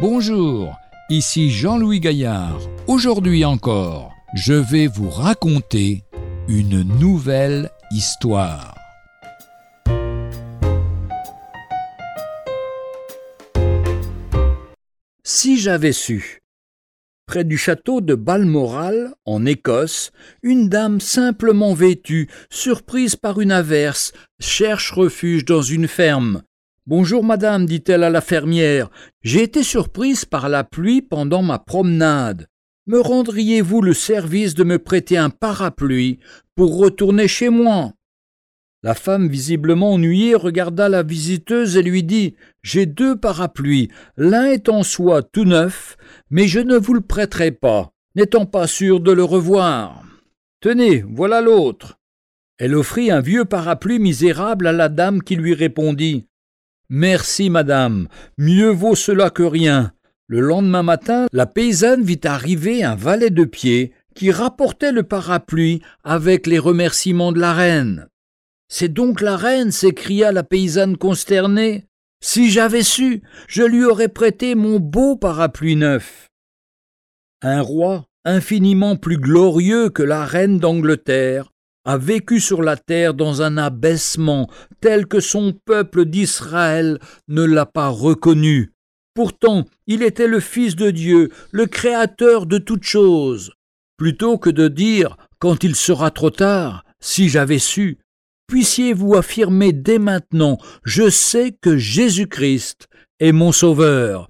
Bonjour, ici Jean-Louis Gaillard. Aujourd'hui encore, je vais vous raconter une nouvelle histoire. Si j'avais su. Près du château de Balmoral, en Écosse, une dame simplement vêtue, surprise par une averse, cherche refuge dans une ferme. Bonjour madame, dit-elle à la fermière, j'ai été surprise par la pluie pendant ma promenade. Me rendriez-vous le service de me prêter un parapluie pour retourner chez moi? La femme, visiblement ennuyée, regarda la visiteuse et lui dit J'ai deux parapluies, l'un est en soie tout neuf, mais je ne vous le prêterai pas, n'étant pas sûr de le revoir. Tenez, voilà l'autre. Elle offrit un vieux parapluie misérable à la dame qui lui répondit Merci, madame, mieux vaut cela que rien. Le lendemain matin, la paysanne vit arriver un valet de pied qui rapportait le parapluie avec les remerciements de la reine. C'est donc la reine s'écria la paysanne consternée. Si j'avais su, je lui aurais prêté mon beau parapluie neuf. Un roi, infiniment plus glorieux que la reine d'Angleterre, a vécu sur la terre dans un abaissement tel que son peuple d'Israël ne l'a pas reconnu. Pourtant, il était le Fils de Dieu, le Créateur de toutes choses. Plutôt que de dire, quand il sera trop tard, si j'avais su, puissiez-vous affirmer dès maintenant, je sais que Jésus-Christ est mon Sauveur.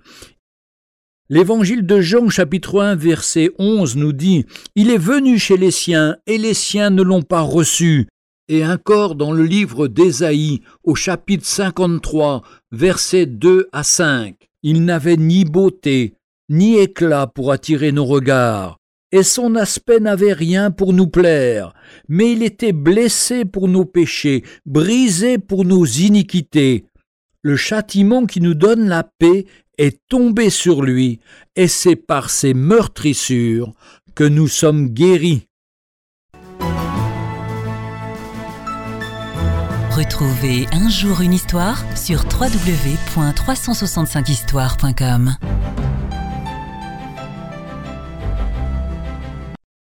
L'évangile de Jean chapitre 1 verset 11 nous dit Il est venu chez les siens et les siens ne l'ont pas reçu. Et encore dans le livre d'Ésaïe au chapitre 53 versets 2 à 5 Il n'avait ni beauté ni éclat pour attirer nos regards et son aspect n'avait rien pour nous plaire, mais il était blessé pour nos péchés, brisé pour nos iniquités. Le châtiment qui nous donne la paix est tombé sur lui, et c'est par ses meurtrissures que nous sommes guéris. Retrouvez un jour une histoire sur www.365histoire.com.